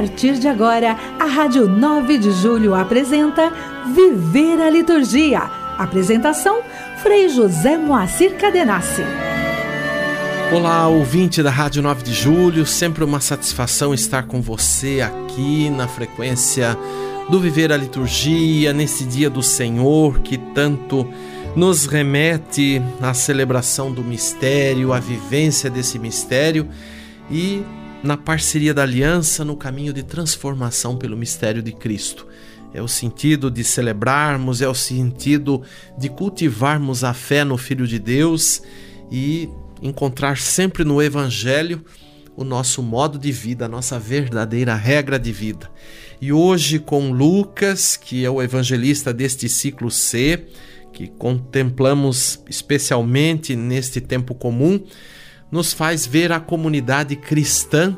partir de agora, a Rádio 9 de Julho apresenta Viver a Liturgia. Apresentação: Frei José Moacir Cadenassi. Olá, ouvinte da Rádio 9 de Julho, sempre uma satisfação estar com você aqui na frequência do Viver a Liturgia, nesse dia do Senhor que tanto nos remete à celebração do mistério, à vivência desse mistério e na parceria da aliança no caminho de transformação pelo mistério de Cristo. É o sentido de celebrarmos, é o sentido de cultivarmos a fé no Filho de Deus e encontrar sempre no Evangelho o nosso modo de vida, a nossa verdadeira regra de vida. E hoje, com Lucas, que é o evangelista deste ciclo C, que contemplamos especialmente neste tempo comum, nos faz ver a comunidade cristã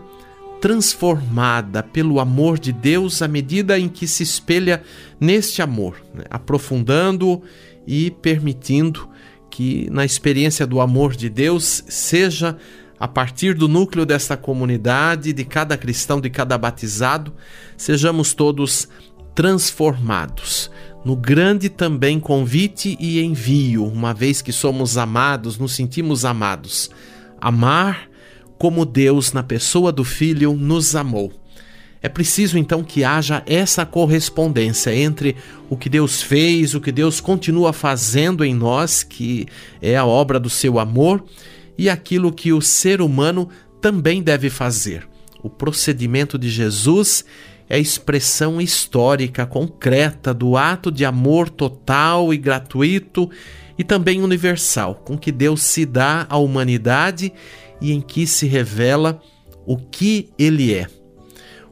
transformada pelo amor de Deus à medida em que se espelha neste amor, né? aprofundando e permitindo que na experiência do amor de Deus seja a partir do núcleo desta comunidade, de cada cristão, de cada batizado, sejamos todos transformados. No grande também convite e envio, uma vez que somos amados, nos sentimos amados. Amar como Deus, na pessoa do Filho, nos amou. É preciso então que haja essa correspondência entre o que Deus fez, o que Deus continua fazendo em nós, que é a obra do seu amor, e aquilo que o ser humano também deve fazer. O procedimento de Jesus é a expressão histórica concreta do ato de amor total e gratuito e também universal, com que Deus se dá à humanidade e em que se revela o que ele é.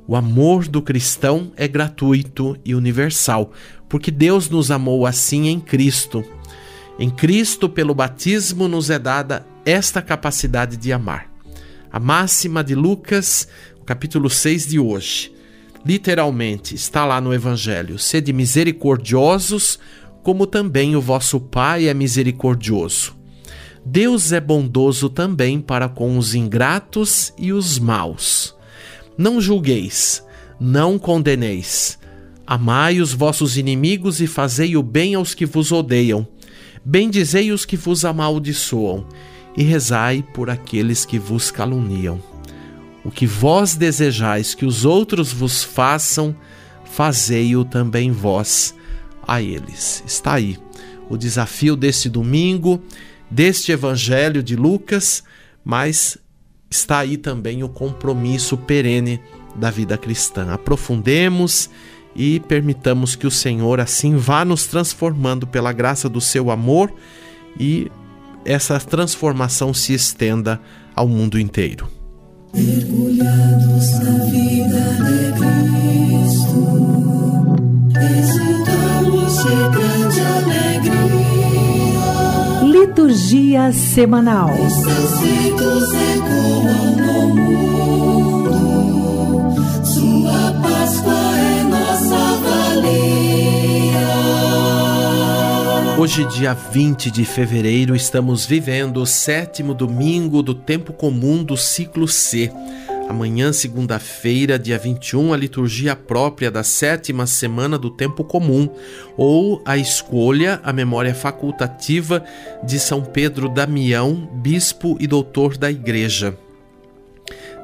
O amor do cristão é gratuito e universal, porque Deus nos amou assim em Cristo. Em Cristo, pelo batismo, nos é dada esta capacidade de amar. A máxima de Lucas, capítulo 6 de hoje, literalmente está lá no Evangelho: sede misericordiosos, como também o vosso Pai é misericordioso. Deus é bondoso também para com os ingratos e os maus. Não julgueis, não condeneis. Amai os vossos inimigos e fazei o bem aos que vos odeiam. Bendizei os que vos amaldiçoam, e rezai por aqueles que vos caluniam. O que vós desejais que os outros vos façam, fazei-o também vós a eles. Está aí o desafio deste domingo, deste evangelho de Lucas, mas está aí também o compromisso perene da vida cristã. Aprofundemos e permitamos que o Senhor assim vá nos transformando pela graça do seu amor e essa transformação se estenda ao mundo inteiro. Mergulhados na valia. Hoje, dia 20 de fevereiro, estamos vivendo o sétimo domingo do tempo comum do ciclo C. Amanhã, segunda-feira, dia 21, a liturgia própria da sétima semana do tempo comum, ou a escolha, a memória facultativa de São Pedro Damião, bispo e doutor da Igreja.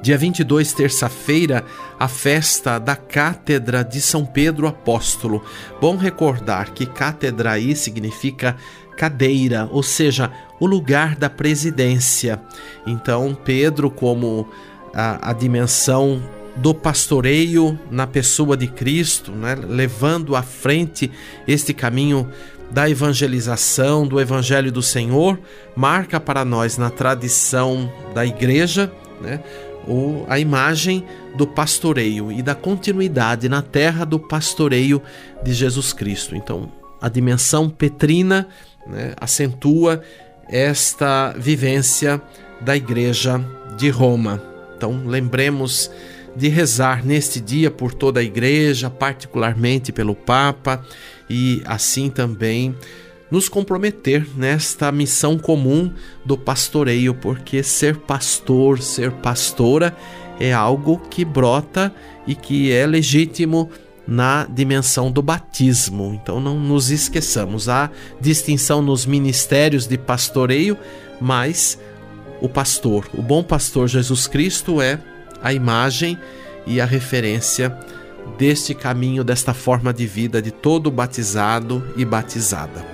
Dia 22, terça-feira, a festa da Cátedra de São Pedro Apóstolo. Bom recordar que cátedra aí significa cadeira, ou seja, o lugar da presidência. Então, Pedro, como a, a dimensão do pastoreio na pessoa de Cristo, né? levando à frente este caminho da evangelização, do Evangelho do Senhor, marca para nós na tradição da igreja né? o, a imagem do pastoreio e da continuidade na terra do pastoreio de Jesus Cristo. Então, a dimensão petrina né? acentua esta vivência da igreja de Roma. Então, lembremos de rezar neste dia por toda a igreja, particularmente pelo Papa, e assim também nos comprometer nesta missão comum do pastoreio, porque ser pastor, ser pastora é algo que brota e que é legítimo na dimensão do batismo. Então não nos esqueçamos, há distinção nos ministérios de pastoreio, mas o pastor, o bom pastor Jesus Cristo é a imagem e a referência deste caminho, desta forma de vida de todo batizado e batizada.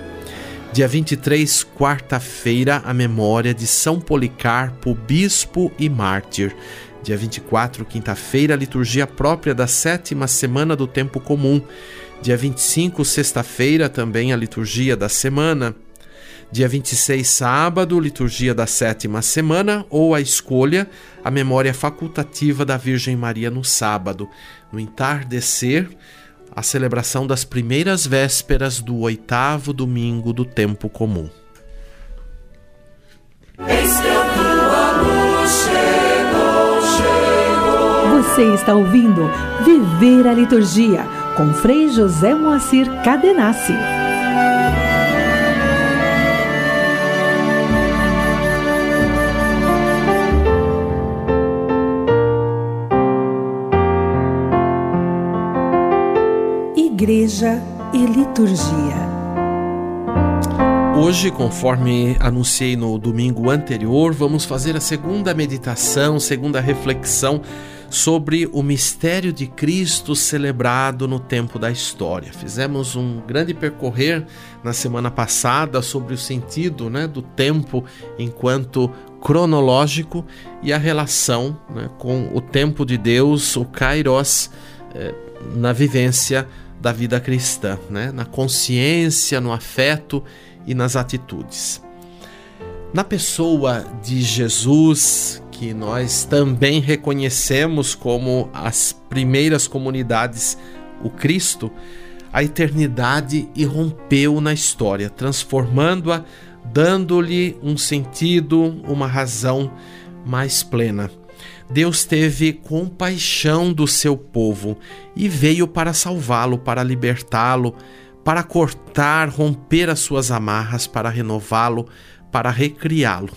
Dia 23, quarta-feira, a memória de São Policarpo, bispo e mártir. Dia 24, quinta-feira, a liturgia própria da sétima semana do tempo comum. Dia 25, sexta-feira, também a liturgia da semana. Dia 26, sábado, liturgia da sétima semana, ou a escolha, a memória facultativa da Virgem Maria no sábado. No entardecer, a celebração das primeiras vésperas do oitavo domingo do tempo comum. Você está ouvindo Viver a Liturgia com Frei José Moacir Cadenassi. Igreja e Liturgia. Hoje, conforme anunciei no domingo anterior, vamos fazer a segunda meditação, segunda reflexão sobre o mistério de Cristo celebrado no tempo da história. Fizemos um grande percorrer na semana passada sobre o sentido né, do tempo enquanto cronológico e a relação né, com o tempo de Deus, o Kairos, eh, na vivência da vida cristã, né? na consciência, no afeto e nas atitudes. Na pessoa de Jesus, que nós também reconhecemos como as primeiras comunidades, o Cristo, a eternidade irrompeu na história, transformando-a, dando-lhe um sentido, uma razão mais plena. Deus teve compaixão do seu povo e veio para salvá-lo, para libertá-lo, para cortar, romper as suas amarras, para renová-lo, para recriá-lo.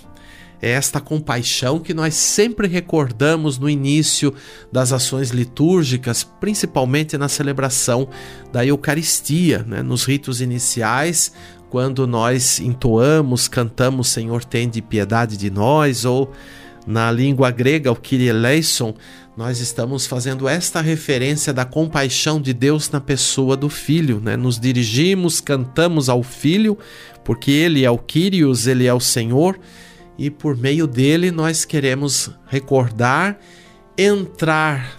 É esta compaixão que nós sempre recordamos no início das ações litúrgicas, principalmente na celebração da Eucaristia, né? nos ritos iniciais, quando nós entoamos, cantamos Senhor, tem de piedade de nós, ou na língua grega, o Kyrie eleison, nós estamos fazendo esta referência da compaixão de Deus na pessoa do Filho. Né? Nos dirigimos, cantamos ao Filho, porque Ele é o Kyrios, Ele é o Senhor, e por meio dele nós queremos recordar, entrar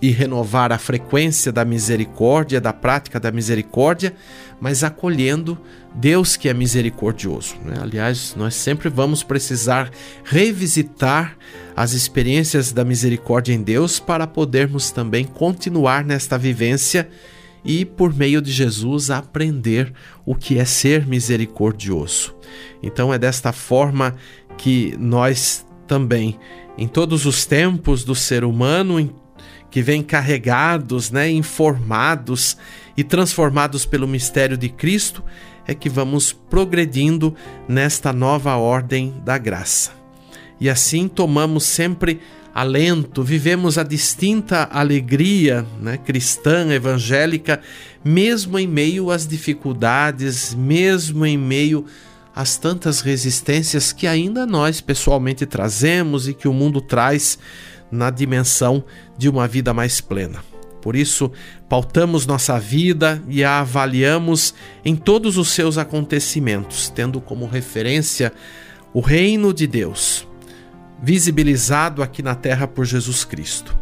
e renovar a frequência da misericórdia, da prática da misericórdia, mas acolhendo Deus que é misericordioso. Né? Aliás, nós sempre vamos precisar revisitar as experiências da misericórdia em Deus para podermos também continuar nesta vivência e, por meio de Jesus, aprender o que é ser misericordioso. Então, é desta forma que nós também, em todos os tempos do ser humano, que vêm carregados, né, informados e transformados pelo mistério de Cristo, é que vamos progredindo nesta nova ordem da graça. E assim tomamos sempre alento, vivemos a distinta alegria né, cristã, evangélica, mesmo em meio às dificuldades, mesmo em meio às tantas resistências que ainda nós pessoalmente trazemos e que o mundo traz na dimensão de uma vida mais plena. Por isso, pautamos nossa vida e a avaliamos em todos os seus acontecimentos, tendo como referência o reino de Deus, visibilizado aqui na terra por Jesus Cristo.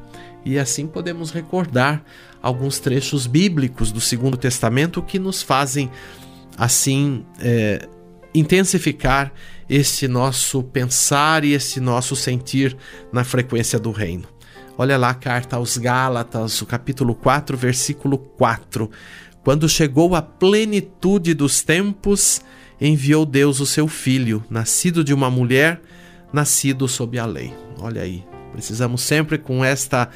E assim podemos recordar alguns trechos bíblicos do Segundo Testamento que nos fazem, assim, é, intensificar esse nosso pensar e esse nosso sentir na frequência do reino. Olha lá a carta aos Gálatas, o capítulo 4, versículo 4. Quando chegou a plenitude dos tempos, enviou Deus o seu filho, nascido de uma mulher, nascido sob a lei. Olha aí, precisamos sempre com esta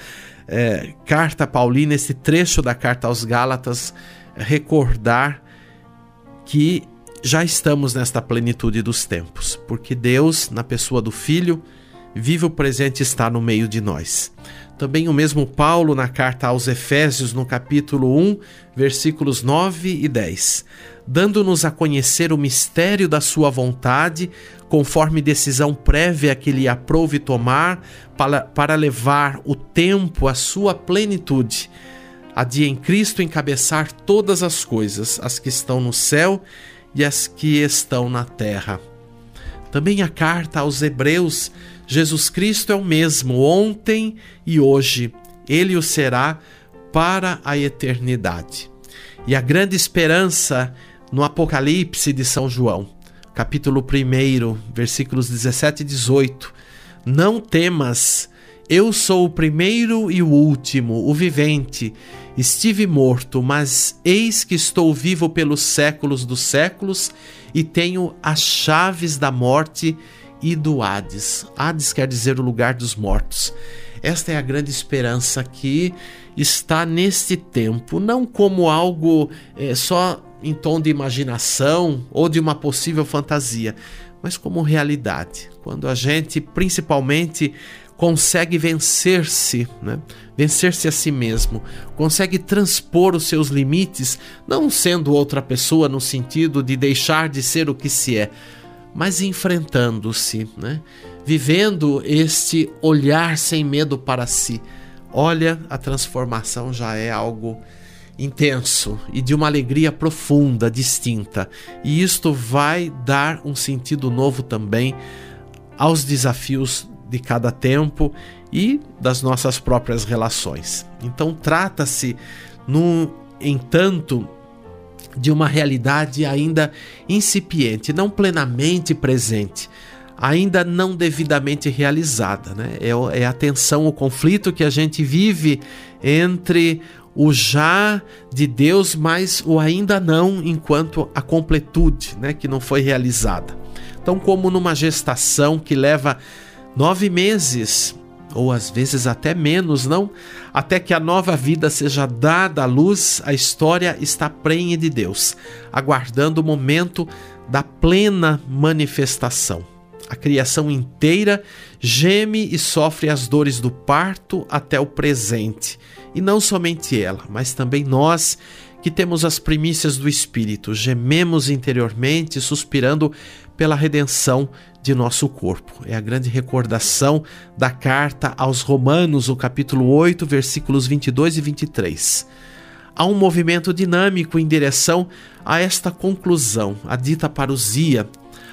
é, carta paulina, esse trecho da carta aos Gálatas, recordar que já estamos nesta plenitude dos tempos, porque Deus, na pessoa do Filho, vive o presente está no meio de nós. Também o mesmo Paulo, na carta aos Efésios, no capítulo 1, versículos 9 e 10, dando-nos a conhecer o mistério da Sua vontade, conforme decisão prévia que lhe aprouve tomar, para, para levar o tempo à sua plenitude, a de em Cristo encabeçar todas as coisas, as que estão no céu e as que estão na terra. Também a carta aos Hebreus, Jesus Cristo é o mesmo ontem e hoje, ele o será para a eternidade. E a grande esperança no Apocalipse de São João, capítulo 1, versículos 17 e 18. Não temas, eu sou o primeiro e o último, o vivente. Estive morto, mas eis que estou vivo pelos séculos dos séculos e tenho as chaves da morte e do Hades. Hades quer dizer o lugar dos mortos. Esta é a grande esperança que está neste tempo, não como algo é, só em tom de imaginação ou de uma possível fantasia, mas como realidade. Quando a gente, principalmente, consegue vencer-se, né? vencer-se a si mesmo, consegue transpor os seus limites, não sendo outra pessoa no sentido de deixar de ser o que se é, mas enfrentando-se, né? vivendo este olhar sem medo para si. Olha, a transformação já é algo intenso e de uma alegria profunda, distinta. E isto vai dar um sentido novo também aos desafios de cada tempo e das nossas próprias relações. Então trata-se, no entanto, de uma realidade ainda incipiente, não plenamente presente, ainda não devidamente realizada. Né? É, é a tensão, o conflito que a gente vive entre o já de Deus, mas o ainda não, enquanto a completude né, que não foi realizada. Então, como numa gestação que leva nove meses, ou às vezes até menos, não? Até que a nova vida seja dada à luz, a história está prenhe de Deus, aguardando o momento da plena manifestação. A criação inteira geme e sofre as dores do parto até o presente. E não somente ela, mas também nós que temos as primícias do Espírito, gememos interiormente, suspirando pela redenção de nosso corpo. É a grande recordação da carta aos Romanos, o capítulo 8, versículos 22 e 23. Há um movimento dinâmico em direção a esta conclusão, a dita parousia,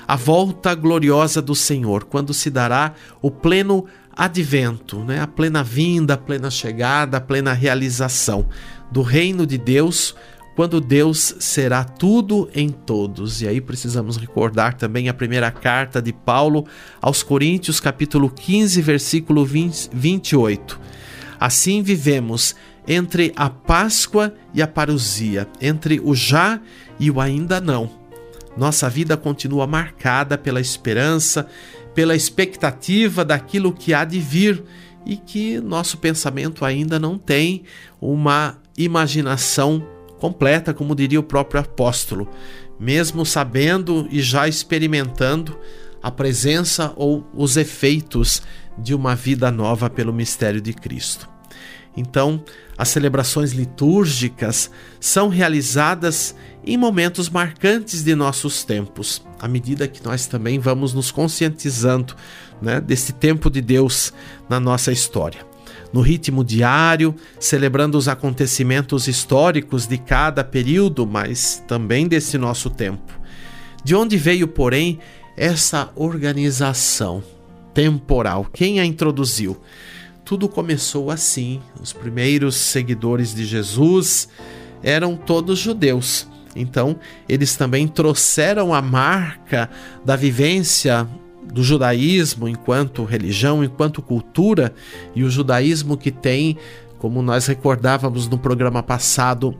a volta gloriosa do Senhor, quando se dará o pleno advento, né? a plena vinda, a plena chegada, a plena realização do reino de Deus quando Deus será tudo em todos. E aí precisamos recordar também a primeira carta de Paulo aos Coríntios, capítulo 15, versículo 20, 28. Assim vivemos entre a Páscoa e a parousia, entre o já e o ainda não. Nossa vida continua marcada pela esperança, pela expectativa daquilo que há de vir e que nosso pensamento ainda não tem uma imaginação completa, como diria o próprio apóstolo, mesmo sabendo e já experimentando a presença ou os efeitos de uma vida nova pelo mistério de Cristo. Então, as celebrações litúrgicas são realizadas em momentos marcantes de nossos tempos, à medida que nós também vamos nos conscientizando né, desse tempo de Deus na nossa história no ritmo diário, celebrando os acontecimentos históricos de cada período, mas também desse nosso tempo. De onde veio, porém, essa organização temporal? Quem a introduziu? Tudo começou assim. Os primeiros seguidores de Jesus eram todos judeus. Então, eles também trouxeram a marca da vivência do judaísmo enquanto religião, enquanto cultura, e o judaísmo que tem, como nós recordávamos no programa passado,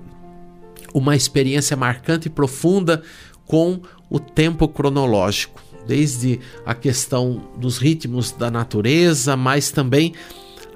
uma experiência marcante e profunda com o tempo cronológico, desde a questão dos ritmos da natureza, mas também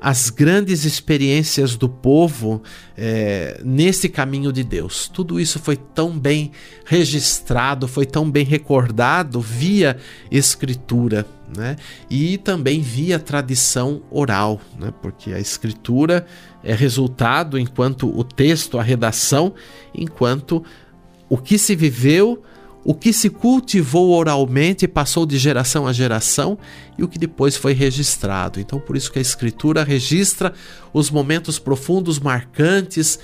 as grandes experiências do povo é, nesse caminho de Deus. Tudo isso foi tão bem registrado, foi tão bem recordado via escritura, né? E também via tradição oral, né? Porque a escritura é resultado enquanto o texto, a redação, enquanto o que se viveu o que se cultivou oralmente passou de geração a geração e o que depois foi registrado. Então, por isso que a Escritura registra os momentos profundos, marcantes,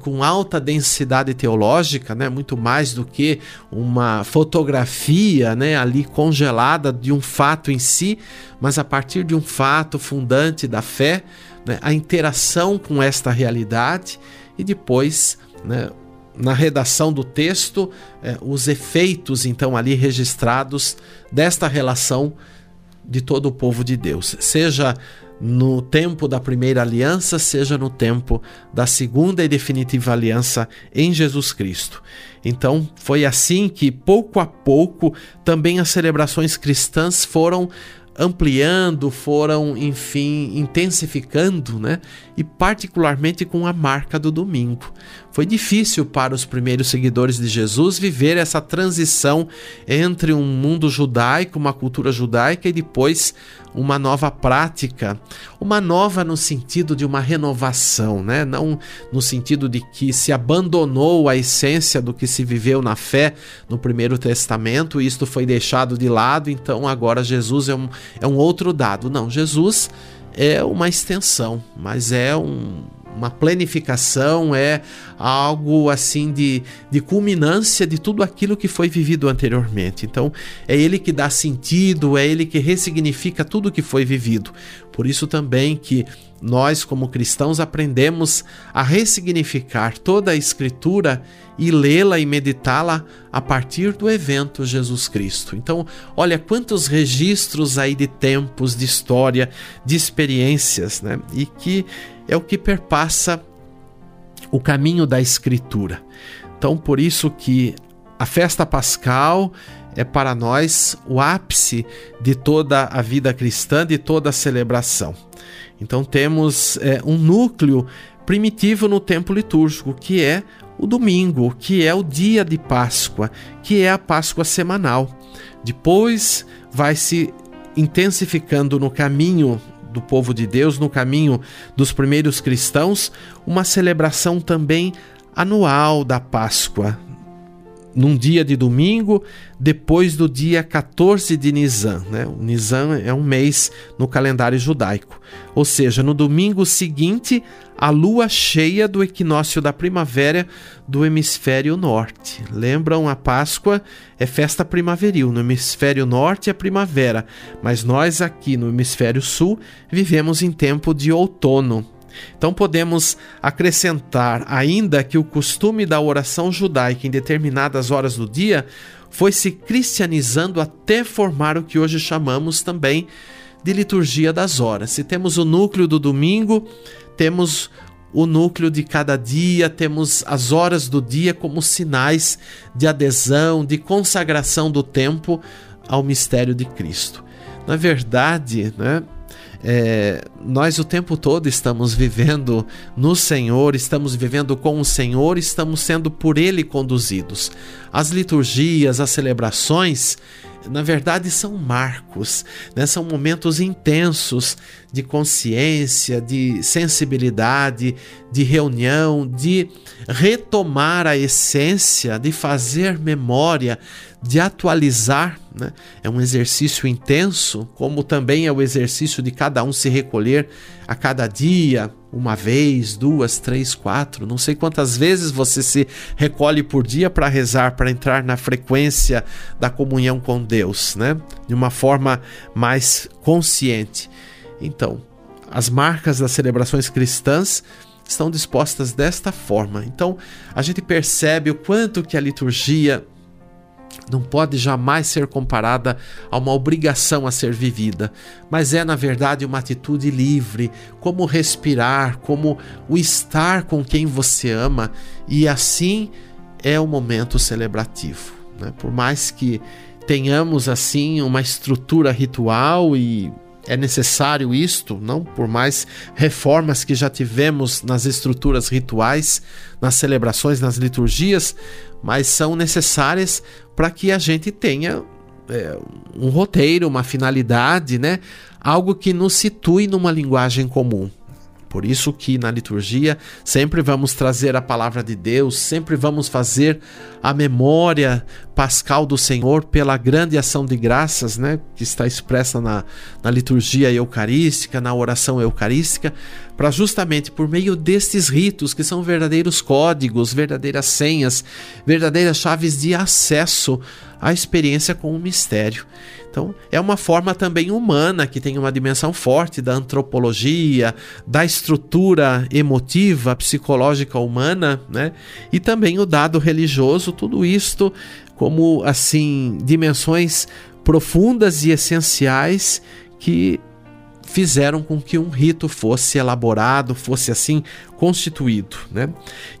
com alta densidade teológica, né? muito mais do que uma fotografia né? ali congelada de um fato em si, mas a partir de um fato fundante da fé, né? a interação com esta realidade e depois. Né? Na redação do texto eh, os efeitos então ali registrados desta relação de todo o povo de Deus, seja no tempo da primeira aliança, seja no tempo da segunda e definitiva aliança em Jesus Cristo. Então, foi assim que pouco a pouco também as celebrações cristãs foram ampliando, foram, enfim, intensificando, né? E particularmente com a marca do domingo. Foi difícil para os primeiros seguidores de Jesus viver essa transição entre um mundo judaico, uma cultura judaica e depois uma nova prática, uma nova no sentido de uma renovação, né? Não no sentido de que se abandonou a essência do que se viveu na fé no primeiro testamento isto foi deixado de lado, então agora Jesus é um, é um outro dado. Não, Jesus é uma extensão, mas é um, uma planificação, é algo assim de, de culminância de tudo aquilo que foi vivido anteriormente. Então, é ele que dá sentido, é ele que ressignifica tudo que foi vivido. Por isso também que nós, como cristãos, aprendemos a ressignificar toda a Escritura e lê-la e meditá-la a partir do evento Jesus Cristo. Então, olha quantos registros aí de tempos, de história, de experiências, né? E que é o que perpassa o caminho da Escritura. Então, por isso que a festa pascal é para nós o ápice de toda a vida cristã, de toda a celebração. Então temos é, um núcleo primitivo no tempo litúrgico, que é o domingo, que é o dia de Páscoa, que é a Páscoa semanal. Depois vai se intensificando no caminho do povo de Deus, no caminho dos primeiros cristãos, uma celebração também anual da Páscoa, num dia de domingo, depois do dia 14 de Nisan. Né? O Nisan é um mês no calendário judaico. Ou seja, no domingo seguinte, a lua cheia do equinócio da primavera do hemisfério norte. Lembram, a Páscoa é festa primaveril. No hemisfério norte é primavera, mas nós aqui no hemisfério sul vivemos em tempo de outono. Então podemos acrescentar ainda que o costume da oração judaica em determinadas horas do dia foi se cristianizando até formar o que hoje chamamos também de liturgia das horas. Se temos o núcleo do domingo, temos o núcleo de cada dia, temos as horas do dia como sinais de adesão, de consagração do tempo ao mistério de Cristo. Na verdade, né, é, nós o tempo todo estamos vivendo no Senhor, estamos vivendo com o Senhor, estamos sendo por Ele conduzidos. As liturgias, as celebrações, na verdade são marcos, né? são momentos intensos de consciência, de sensibilidade, de reunião, de retomar a essência, de fazer memória, de atualizar. Né? É um exercício intenso, como também é o exercício de cada um se recolher a cada dia, uma vez, duas, três, quatro, não sei quantas vezes você se recolhe por dia para rezar, para entrar na frequência da comunhão com Deus, né? De uma forma mais consciente. Então, as marcas das celebrações cristãs estão dispostas desta forma. Então, a gente percebe o quanto que a liturgia não pode jamais ser comparada a uma obrigação a ser vivida, mas é, na verdade, uma atitude livre, como respirar, como o estar com quem você ama, e assim é o momento celebrativo. Né? Por mais que tenhamos assim uma estrutura ritual e é necessário isto, não por mais reformas que já tivemos nas estruturas rituais, nas celebrações, nas liturgias, mas são necessárias para que a gente tenha é, um roteiro, uma finalidade, né? Algo que nos situe numa linguagem comum. Por isso que na liturgia sempre vamos trazer a palavra de Deus, sempre vamos fazer a memória pascal do Senhor pela grande ação de graças, né, que está expressa na, na liturgia eucarística, na oração eucarística, para justamente por meio destes ritos que são verdadeiros códigos, verdadeiras senhas, verdadeiras chaves de acesso à experiência com o mistério. Então, é uma forma também humana que tem uma dimensão forte da antropologia, da estrutura emotiva, psicológica humana, né? E também o dado religioso, tudo isto como assim dimensões profundas e essenciais que fizeram com que um rito fosse elaborado, fosse assim constituído. Né?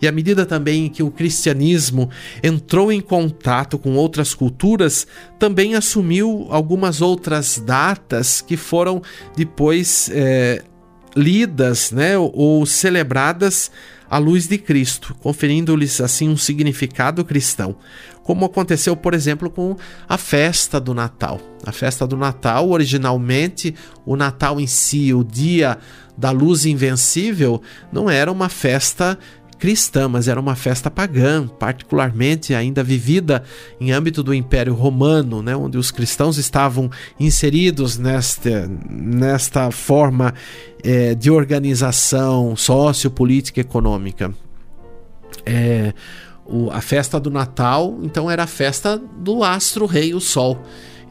E à medida também que o cristianismo entrou em contato com outras culturas, também assumiu algumas outras datas que foram depois é, lidas né, ou celebradas à luz de Cristo, conferindo-lhes assim um significado cristão como aconteceu, por exemplo, com a festa do Natal. A festa do Natal, originalmente, o Natal em si, o dia da luz invencível, não era uma festa cristã, mas era uma festa pagã, particularmente ainda vivida em âmbito do Império Romano, né, onde os cristãos estavam inseridos nesta, nesta forma é, de organização sociopolítica e econômica. É, o, a festa do Natal, então era a festa do astro rei, o Sol.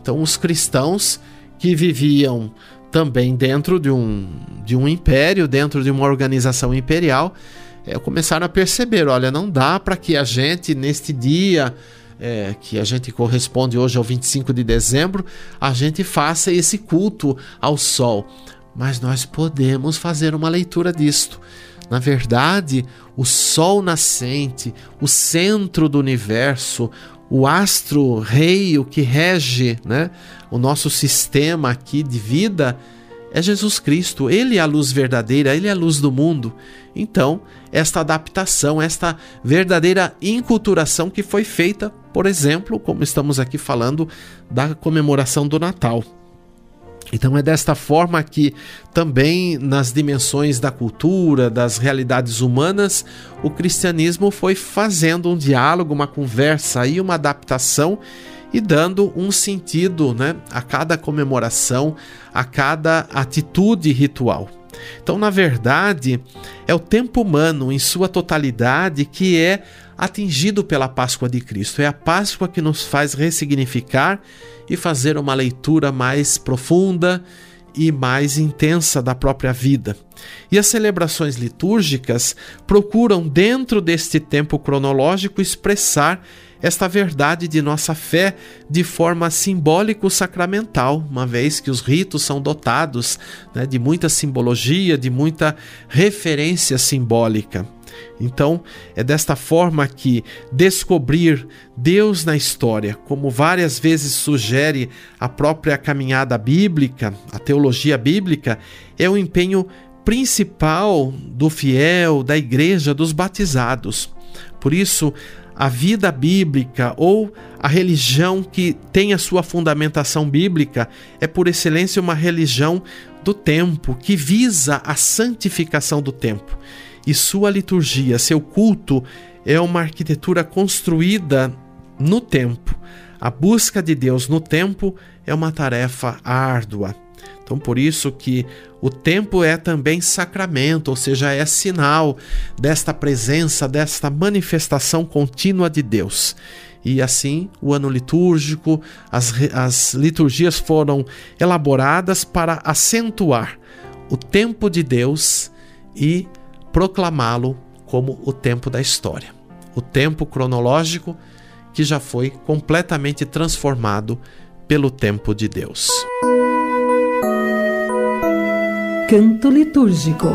Então os cristãos que viviam também dentro de um, de um império, dentro de uma organização imperial, é, começaram a perceber: olha, não dá para que a gente, neste dia é, que a gente corresponde hoje ao 25 de dezembro, a gente faça esse culto ao Sol. Mas nós podemos fazer uma leitura disto. Na verdade, o sol nascente, o centro do universo, o astro rei, o que rege né, o nosso sistema aqui de vida, é Jesus Cristo. Ele é a luz verdadeira, ele é a luz do mundo. Então, esta adaptação, esta verdadeira inculturação que foi feita, por exemplo, como estamos aqui falando da comemoração do Natal. Então é desta forma que também nas dimensões da cultura, das realidades humanas, o cristianismo foi fazendo um diálogo, uma conversa e uma adaptação e dando um sentido né, a cada comemoração, a cada atitude ritual. Então, na verdade, é o tempo humano em sua totalidade que é atingido pela Páscoa de Cristo. É a Páscoa que nos faz ressignificar e fazer uma leitura mais profunda e mais intensa da própria vida. E as celebrações litúrgicas procuram, dentro deste tempo cronológico, expressar esta verdade de nossa fé de forma simbólico-sacramental, uma vez que os ritos são dotados né, de muita simbologia, de muita referência simbólica. Então, é desta forma que descobrir Deus na história, como várias vezes sugere a própria caminhada bíblica, a teologia bíblica, é o empenho principal do fiel, da igreja, dos batizados. Por isso, a vida bíblica ou a religião que tem a sua fundamentação bíblica é por excelência uma religião do tempo, que visa a santificação do tempo e sua liturgia, seu culto, é uma arquitetura construída no tempo. A busca de Deus no tempo é uma tarefa árdua. Então, por isso que o tempo é também sacramento, ou seja, é sinal desta presença, desta manifestação contínua de Deus. E assim, o ano litúrgico, as, as liturgias foram elaboradas para acentuar o tempo de Deus e proclamá-lo como o tempo da história, o tempo cronológico que já foi completamente transformado pelo tempo de Deus. Canto litúrgico.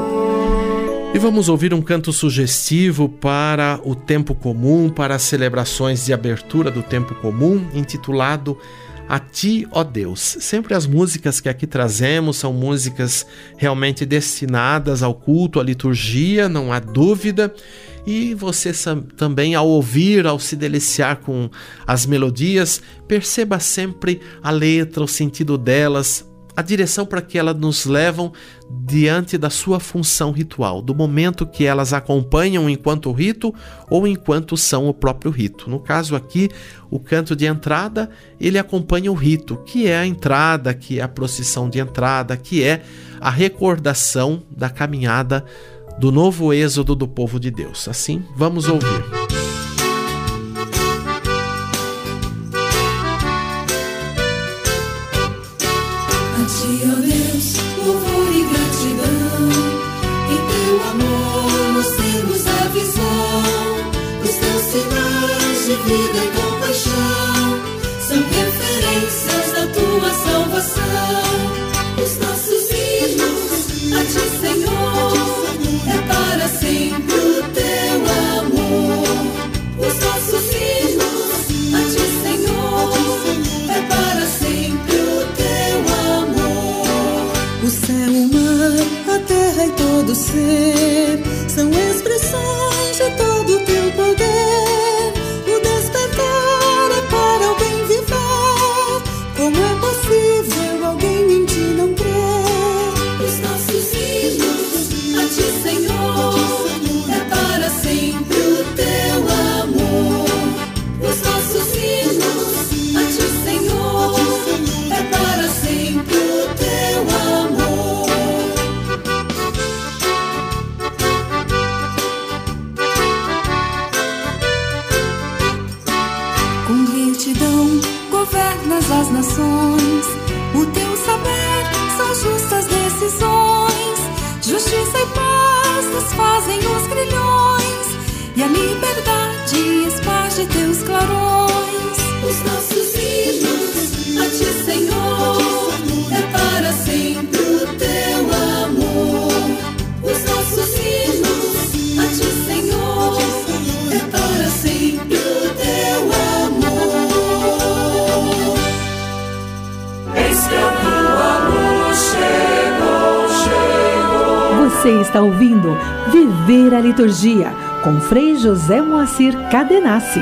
E vamos ouvir um canto sugestivo para o tempo comum, para as celebrações de abertura do tempo comum, intitulado a ti, ó Deus. Sempre as músicas que aqui trazemos são músicas realmente destinadas ao culto, à liturgia, não há dúvida. E você também, ao ouvir, ao se deliciar com as melodias, perceba sempre a letra, o sentido delas, a direção para que elas nos levam diante da sua função ritual, do momento que elas acompanham enquanto rito ou enquanto são o próprio rito. No caso aqui, o canto de entrada, ele acompanha o rito, que é a entrada, que é a procissão de entrada, que é a recordação da caminhada do novo êxodo do povo de Deus. Assim, vamos ouvir. Você Viver a Liturgia com Frei José Moacir Cadenassi.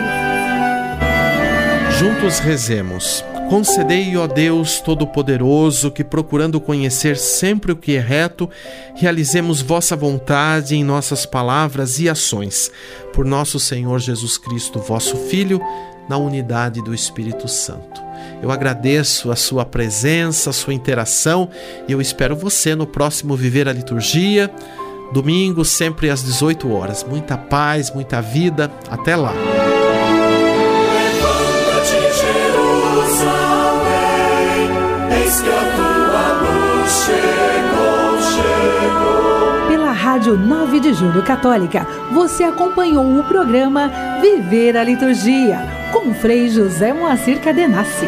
Juntos rezemos. Concedei, ó Deus Todo-Poderoso, que procurando conhecer sempre o que é reto, realizemos vossa vontade em nossas palavras e ações. Por nosso Senhor Jesus Cristo, vosso Filho, na unidade do Espírito Santo. Eu agradeço a sua presença, a sua interação e eu espero você no próximo Viver a Liturgia, domingo, sempre às 18 horas. Muita paz, muita vida. Até lá. Pela Rádio 9 de Julho Católica, você acompanhou o programa Viver a Liturgia com Frei José Moacir Cadenassi.